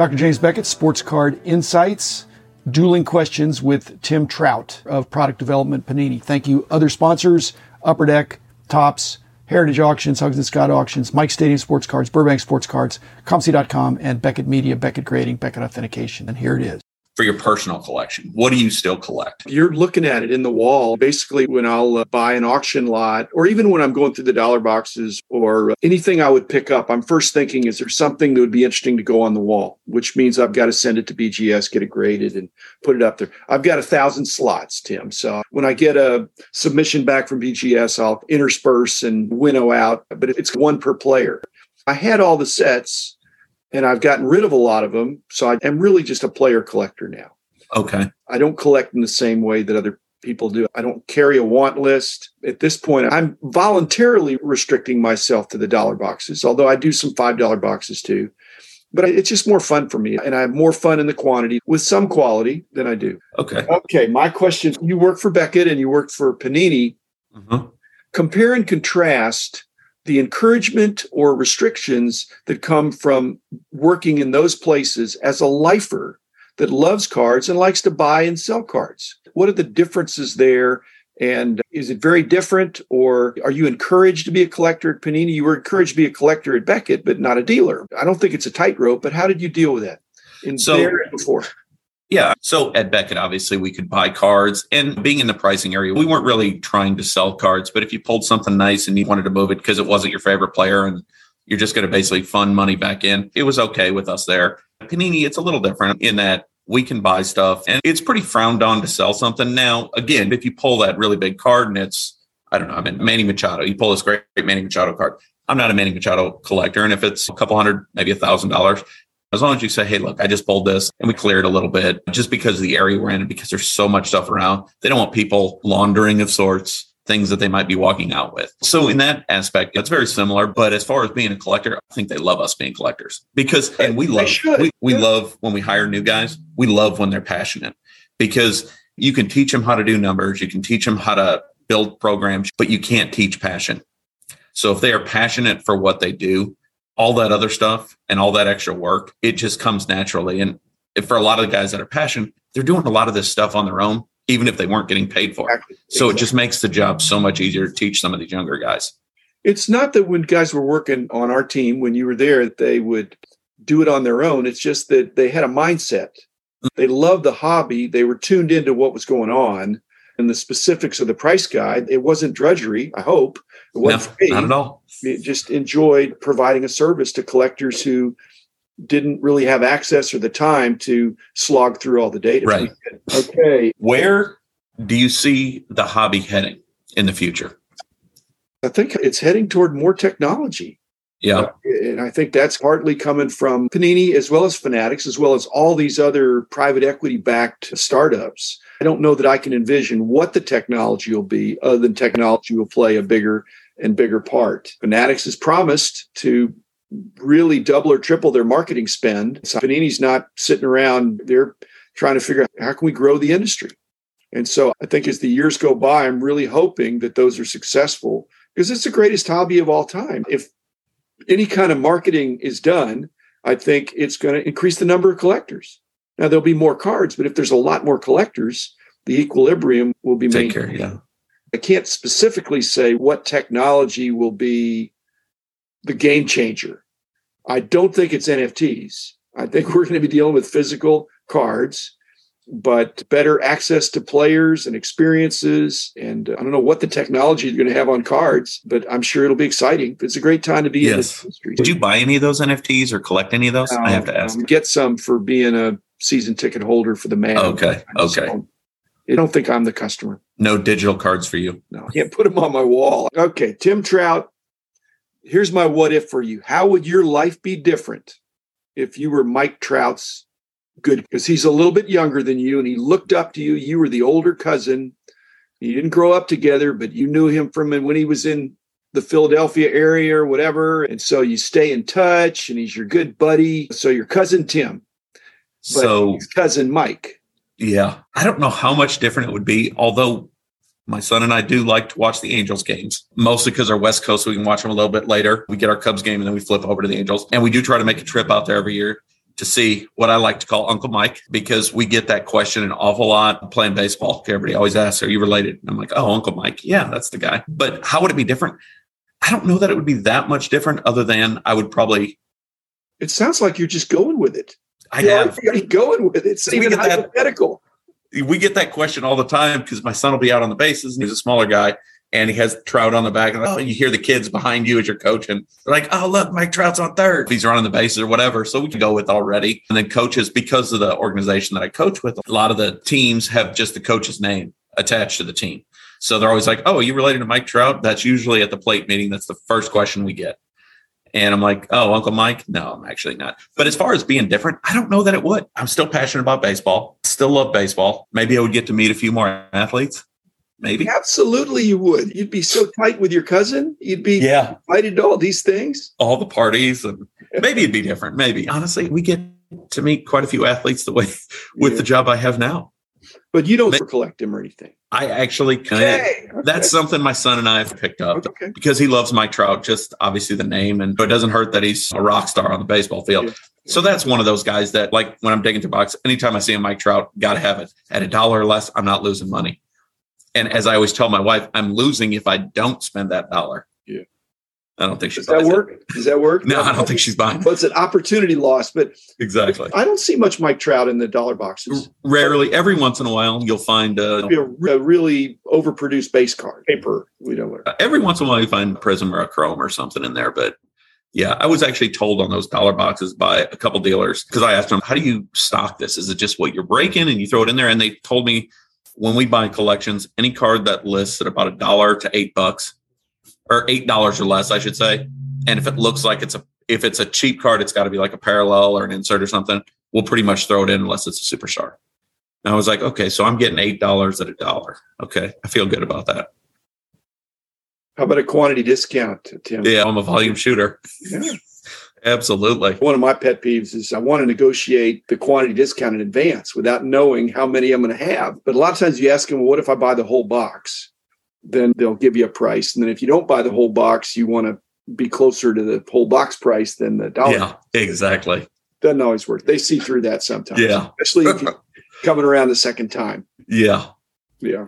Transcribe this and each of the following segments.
Dr. James Beckett, Sports Card Insights, dueling questions with Tim Trout of Product Development Panini. Thank you, other sponsors, Upper Deck, Topps, Heritage Auctions, Huggins and Scott Auctions, Mike Stadium Sports Cards, Burbank Sports Cards, COMC.com, and Beckett Media, Beckett Grading, Beckett Authentication. And here it is for your personal collection? What do you still collect? You're looking at it in the wall. Basically, when I'll uh, buy an auction lot, or even when I'm going through the dollar boxes or uh, anything I would pick up, I'm first thinking, is there something that would be interesting to go on the wall? Which means I've got to send it to BGS, get it graded, and put it up there. I've got a thousand slots, Tim. So when I get a submission back from BGS, I'll intersperse and winnow out, but it's one per player. I had all the sets and I've gotten rid of a lot of them. So I am really just a player collector now. Okay. I don't collect in the same way that other people do. I don't carry a want list. At this point, I'm voluntarily restricting myself to the dollar boxes, although I do some $5 boxes too. But it's just more fun for me. And I have more fun in the quantity with some quality than I do. Okay. Okay. My question you work for Beckett and you work for Panini. Mm-hmm. Compare and contrast the encouragement or restrictions that come from working in those places as a lifer that loves cards and likes to buy and sell cards. What are the differences there? And is it very different, or are you encouraged to be a collector at Panini? You were encouraged to be a collector at Beckett, but not a dealer. I don't think it's a tightrope, but how did you deal with that in so, there before? Yeah. So at Beckett, obviously, we could buy cards. And being in the pricing area, we weren't really trying to sell cards. But if you pulled something nice and you wanted to move it because it wasn't your favorite player and you're just going to basically fund money back in, it was okay with us there. Panini, it's a little different in that we can buy stuff and it's pretty frowned on to sell something. Now, again, if you pull that really big card and it's, I don't know, I mean, Manny Machado, you pull this great, great Manny Machado card. I'm not a Manny Machado collector. And if it's a couple hundred, maybe a thousand dollars, as long as you say, hey, look, I just pulled this and we cleared a little bit just because of the area we're in because there's so much stuff around. They don't want people laundering of sorts, things that they might be walking out with. So in that aspect, it's very similar. But as far as being a collector, I think they love us being collectors because and we love we, we love when we hire new guys, we love when they're passionate because you can teach them how to do numbers, you can teach them how to build programs, but you can't teach passion. So if they are passionate for what they do, all that other stuff and all that extra work, it just comes naturally. And for a lot of the guys that are passionate, they're doing a lot of this stuff on their own, even if they weren't getting paid for it. Exactly. So it just makes the job so much easier to teach some of these younger guys. It's not that when guys were working on our team, when you were there, they would do it on their own. It's just that they had a mindset. Mm-hmm. They loved the hobby. They were tuned into what was going on and the specifics of the price guide. It wasn't drudgery, I hope. No, not at all. It just enjoyed providing a service to collectors who didn't really have access or the time to slog through all the data. Right. Okay. Where do you see the hobby heading in the future? I think it's heading toward more technology. Yeah. Uh, and I think that's partly coming from Panini as well as Fanatics, as well as all these other private equity backed startups. I don't know that I can envision what the technology will be, other than technology will play a bigger and bigger part. Fanatics has promised to really double or triple their marketing spend. So Panini's not sitting around, they're trying to figure out how can we grow the industry. And so I think as the years go by, I'm really hoping that those are successful because it's the greatest hobby of all time. If any kind of marketing is done, I think it's going to increase the number of collectors. Now there'll be more cards, but if there's a lot more collectors, the equilibrium will be Take maintained. Care, yeah. I can't specifically say what technology will be the game changer. I don't think it's NFTs. I think we're going to be dealing with physical cards, but better access to players and experiences. And I don't know what the technology is going to have on cards, but I'm sure it'll be exciting. It's a great time to be yes. in this industry. Did you buy any of those NFTs or collect any of those? Um, I have to ask. Um, get some for being a season ticket holder for the man. Okay. Okay. I don't think I'm the customer. No digital cards for you. No, I can't put them on my wall. Okay, Tim Trout. Here's my what if for you. How would your life be different if you were Mike Trout's good? Because he's a little bit younger than you and he looked up to you. You were the older cousin. You didn't grow up together, but you knew him from when he was in the Philadelphia area or whatever. And so you stay in touch and he's your good buddy. So your cousin Tim. so cousin Mike. Yeah. I don't know how much different it would be, although my son and I do like to watch the Angels games, mostly because they're West Coast, so we can watch them a little bit later. We get our Cubs game and then we flip over to the Angels. And we do try to make a trip out there every year to see what I like to call Uncle Mike because we get that question an awful lot playing baseball. Everybody always asks, Are you related? And I'm like, Oh, Uncle Mike. Yeah, that's the guy. But how would it be different? I don't know that it would be that much different other than I would probably. It sounds like you're just going with it. I You're have. already going with it. It's We even get that- hypothetical. we get that question all the time because my son will be out on the bases and he's a smaller guy and he has Trout on the back. And oh, you hear the kids behind you as you're coaching. They're like, oh, look, Mike Trout's on third. He's running the bases or whatever. So we can go with already. And then coaches, because of the organization that I coach with, a lot of the teams have just the coach's name attached to the team. So they're always like, oh, are you related to Mike Trout? That's usually at the plate meeting. That's the first question we get. And I'm like, oh, Uncle Mike? No, I'm actually not. But as far as being different, I don't know that it would. I'm still passionate about baseball, still love baseball. Maybe I would get to meet a few more athletes. Maybe. Absolutely, you would. You'd be so tight with your cousin. You'd be Yeah. invited to all these things. All the parties and maybe it'd be different. Maybe. Honestly, we get to meet quite a few athletes the way with Yeah. the job I have now. But you don't Ma- collect them or anything. I actually kind Okay. that's something my son and I have picked up. okay. because he loves Mike Trout, just obviously the name, and it doesn't hurt that he's a rock star on the baseball field. Yeah. So that's one of those guys that, like, when I'm digging through box, anytime I see a Mike Trout, got to have it at a dollar or less. I'm not losing money. And as I always tell my wife, I'm losing if I don't spend that dollar. I don't think she's. Does that buys it. work? Does that work? No, I don't think she's buying. it. Well, it's an opportunity loss, but Exactly. I don't see much Mike Trout in the dollar boxes. Rarely, every once in a while, you'll find. Uh, a, a really overproduced base card paper. We don't want. every once in a while, you find Prizm or a Chrome or something in there, but. Yeah, I was actually told on those dollar boxes by a couple dealers because I asked them, "How do you stock this? Is it just what you're breaking and you throw it in there?" And they told me, when we buy collections, any card that lists at about a dollar to eight bucks, or eight dollars or less, I should say, and if it looks like it's a if it's a cheap card, it's got to be like a parallel or an insert or something. We'll pretty much throw it in unless it's a superstar. And I was like, okay, so I'm getting eight dollars at a dollar. Okay, I feel good about that. How about a quantity discount, Tim? Yeah, I'm a volume shooter. Yeah. Absolutely. One of my pet peeves is I want to negotiate the quantity discount in advance without knowing how many I'm going to have. But a lot of times you ask them, well, what if I buy the whole box? Then they'll give you a price. And then if you don't buy the whole box, you want to be closer to the whole box price than the dollar. Yeah, exactly. Doesn't always work. They see through that sometimes. Yeah. Especially if you're coming around the second time. Yeah. Yeah.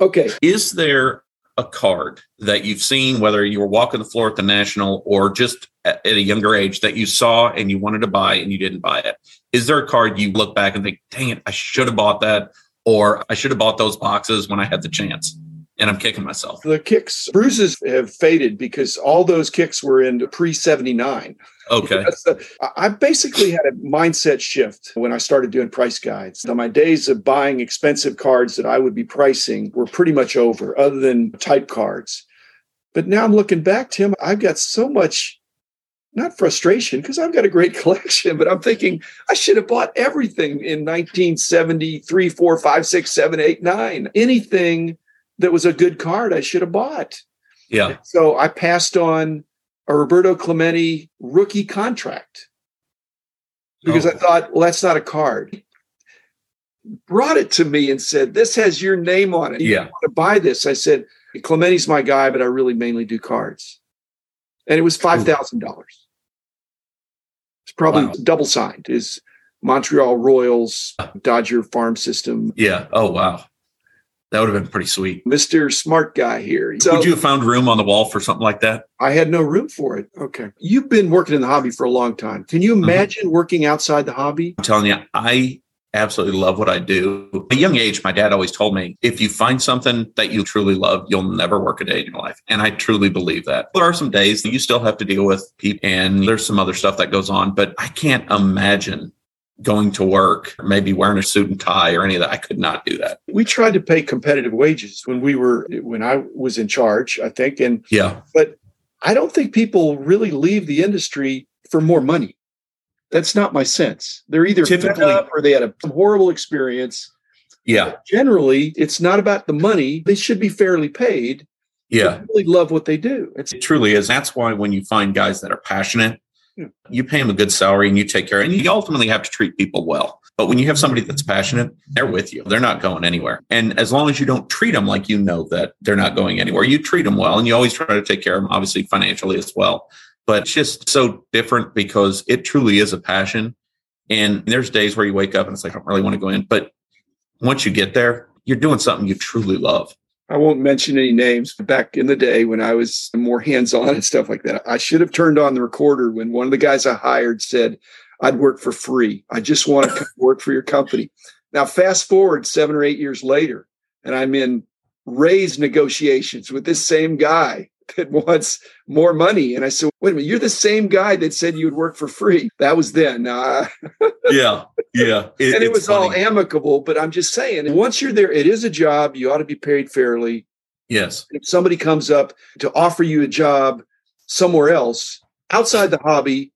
Okay. Is there a card that you've seen, whether you were walking the floor at the National or just at, at a younger age, that you saw and you wanted to buy and you didn't buy it? Is there a card you look back and think, dang it, I should have bought that, or I should have bought those boxes when I had the chance? And I'm kicking myself. The kicks, bruises have faded because all those kicks were in pre 79. Okay. The- I- I basically had a mindset shift when I started doing price guides. Now, my days of buying expensive cards that I would be pricing were pretty much over, other than type cards. But now I'm looking back, Tim, I've got so much, not frustration, because I've got a great collection, but I'm thinking I should have bought everything in 1973, 4, 5, 6, 7, 8, 9. Anything that was a good card, I should have bought. Yeah. So I passed on a Roberto Clemente rookie contract because Oh. I thought, well, that's not a card. Brought it to me and said, "This has your name on it. You Yeah. want to buy this?" I said, "Clemente's my guy, but I really mainly do cards." And it was five thousand dollars. It's probably Wow. double signed. Is Montreal Royals uh. Dodger Farm System, Yeah. Oh, wow. That would have been pretty sweet. Mister Smart Guy here. So Would you have found room on the wall for something like that? I had no room for it. Okay. You've been working in the hobby for a long time. Can you mm-hmm. imagine working outside the hobby? I'm telling you, I absolutely love what I do. At a young age, my dad always told me if you find something that you truly love, you'll never work a day in your life. And I truly believe that. There are some days that you still have to deal with people, and there's some other stuff that goes on, but I can't imagine going to work, maybe wearing a suit and tie or any of that. I could not do that. We tried to pay competitive wages when we were when I was in charge, I think. And Yeah. but I don't think people really leave the industry for more money. That's not my sense. They're either fed Typically- up or they had a horrible experience. Yeah. Generally, it's not about the money. They should be fairly paid. Yeah. They really love what they do. It's It truly is. That's why when you find guys that are passionate. You pay them a good salary and you take care. And you ultimately have to treat people well. But when you have somebody that's passionate, they're with you. They're not going anywhere. And as long as you don't treat them like you know that they're not going anywhere, you treat them well, and you always try to take care of them, obviously financially as well. But it's just so different because it truly is a passion. And there's days where you wake up and it's like, I don't really want to go in. But once you get there, you're doing something you truly love. I won't mention any names. But back in the day when I was more hands on and stuff like that, I should have turned on the recorder when one of the guys I hired said, I'd work for free. I just want to work for your company. Now, fast forward seven or eight years later, and I'm in raise negotiations with this same guy that wants more money. And I said, wait a minute, you're the same guy that said you would work for free. That was then. Uh, yeah. Yeah. It, and it was funny. all amicable, but I'm just saying, once you're there, it is a job. You ought to be paid fairly. Yes. If somebody comes up to offer you a job somewhere else outside the hobby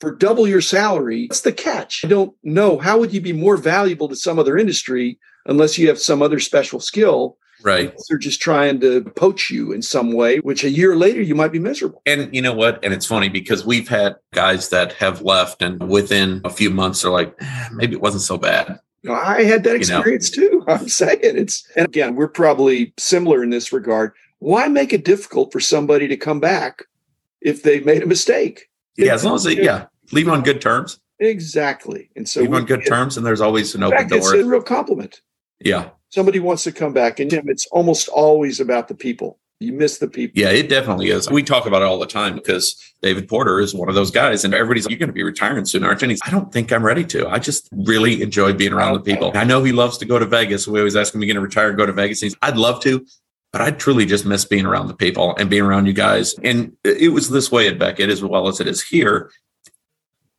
for double your salary, what's the catch? I don't know. How would you be more valuable to some other industry unless you have some other special skill? Right. They're just trying to poach you in some way, which a year later you might be miserable. And you know what? And it's funny because we've had guys that have left and within a few months they're like, eh, maybe it wasn't so bad. You know, I had that experience you know? too. I'm saying it's, and again, we're probably similar in this regard. Why make it difficult for somebody to come back if they've made a mistake? Yeah, as long as they, yeah, leave on good terms. Exactly. And so leave on good terms, and there's always an open fact, door. It's a real compliment. Yeah somebody wants to come back and Tim, it's almost always about the people. You miss the people. Yeah, it definitely is. We talk about it all the time because David Porter is one of those guys, and everybody's like, You're going to be retiring soon, aren't you? I don't think I'm ready to. I just really enjoy being around the people. I know he loves to go to Vegas. We always ask him, Are you going to retire and go to Vegas? He's, I'd love to, but I truly just miss being around the people and being around you guys. And it was this way at Beckett as well as it is here.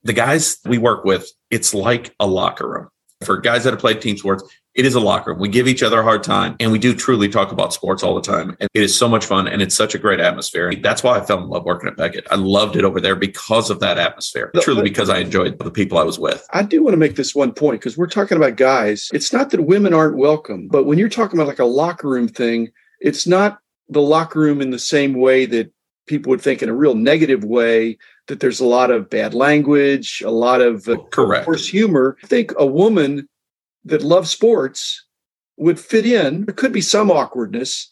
The guys we work with, it's like a locker room. For guys that have played team sports, it is a locker room. We give each other a hard time and we do truly talk about sports all the time. And it is so much fun and it's such a great atmosphere. That's why I fell in love working at Beckett. I loved it over there because of that atmosphere, truly because I enjoyed the people I was with. I do want to make this one point because we're talking about guys. It's not that women aren't welcome, but when you're talking about like a locker room thing, it's not the locker room in the same way that people would think in a real negative way that there's a lot of bad language, a lot of uh, correct coarse humor. I think a woman that love sports would fit in. There could be some awkwardness,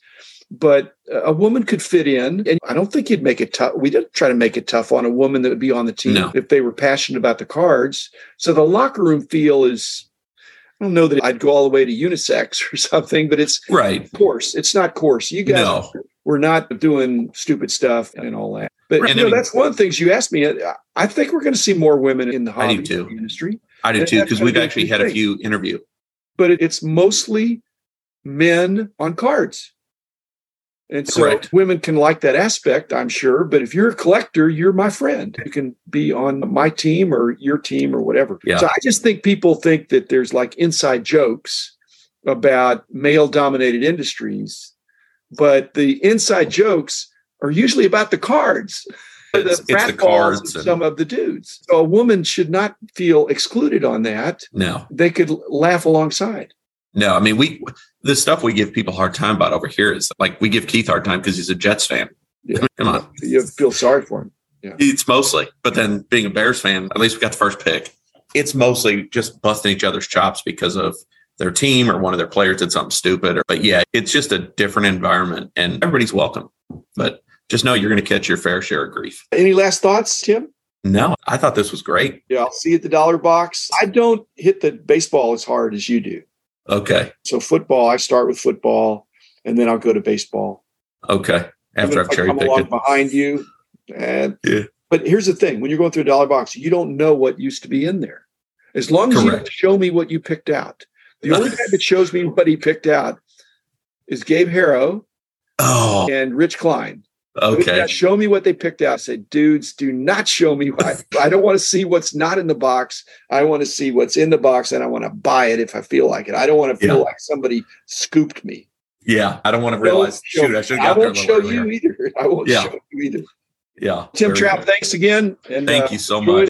but a woman could fit in. And I don't think you'd make it tough. We didn't try to make it tough on a woman that would be on the team no. if they were passionate about the cards. So the locker room feel is, I don't know that I'd go all the way to unisex or something, but it's right. course. It's not course. You guys, no. we're not doing stupid stuff and all that. But you know, I mean, that's one of the things you asked me. I think we're going to see more women in the hobby industry. I do too, because we've actually had a few interview. But it's mostly men on cards. And so Correct. women can like that aspect, I'm sure. But if you're a collector, you're my friend. You can be on my team or your team or whatever. Yeah. So I just think people think that there's like inside jokes about male dominated industries, but the inside jokes are usually about the cards the it's the cards and some of the dudes. So a woman should not feel excluded on that. No, they could laugh alongside. No, I mean we the stuff we give people hard time about over here is like we give Keith hard time because he's a Jets fan. Yeah. Come on, you feel sorry for him. Yeah. It's mostly, but then being a Bears fan, at least we got the first pick. It's mostly just busting each other's chops because of their team or one of their players did something stupid. Or, but yeah, it's just a different environment and everybody's welcome. But just know you're going to catch your fair share of grief. Any last thoughts, Tim? No, I thought this was great. Yeah, I'll see you at the dollar box. I don't hit the baseball as hard as you do. Okay. So football, I start with football, and then I'll go to baseball. Okay. After I've cherry picked behind you, and yeah. But here's the thing: when you're going through a dollar box, you don't know what used to be in there. As long as Correct. you show me what you picked out, the only guy that shows me what he picked out is Gabe Harrow oh. and Rich Klein. Okay. Show me what they picked out. I said, dudes, do not show me. What, I don't want to see what's not in the box. I want to see what's in the box and I want to buy it if I feel like it. I don't want to feel yeah. like somebody scooped me. Yeah. I don't want to realize, shoot, I should I won't show you either. I won't yeah. show you either. Yeah. Tim Trout, thanks again. And thank uh, you so much.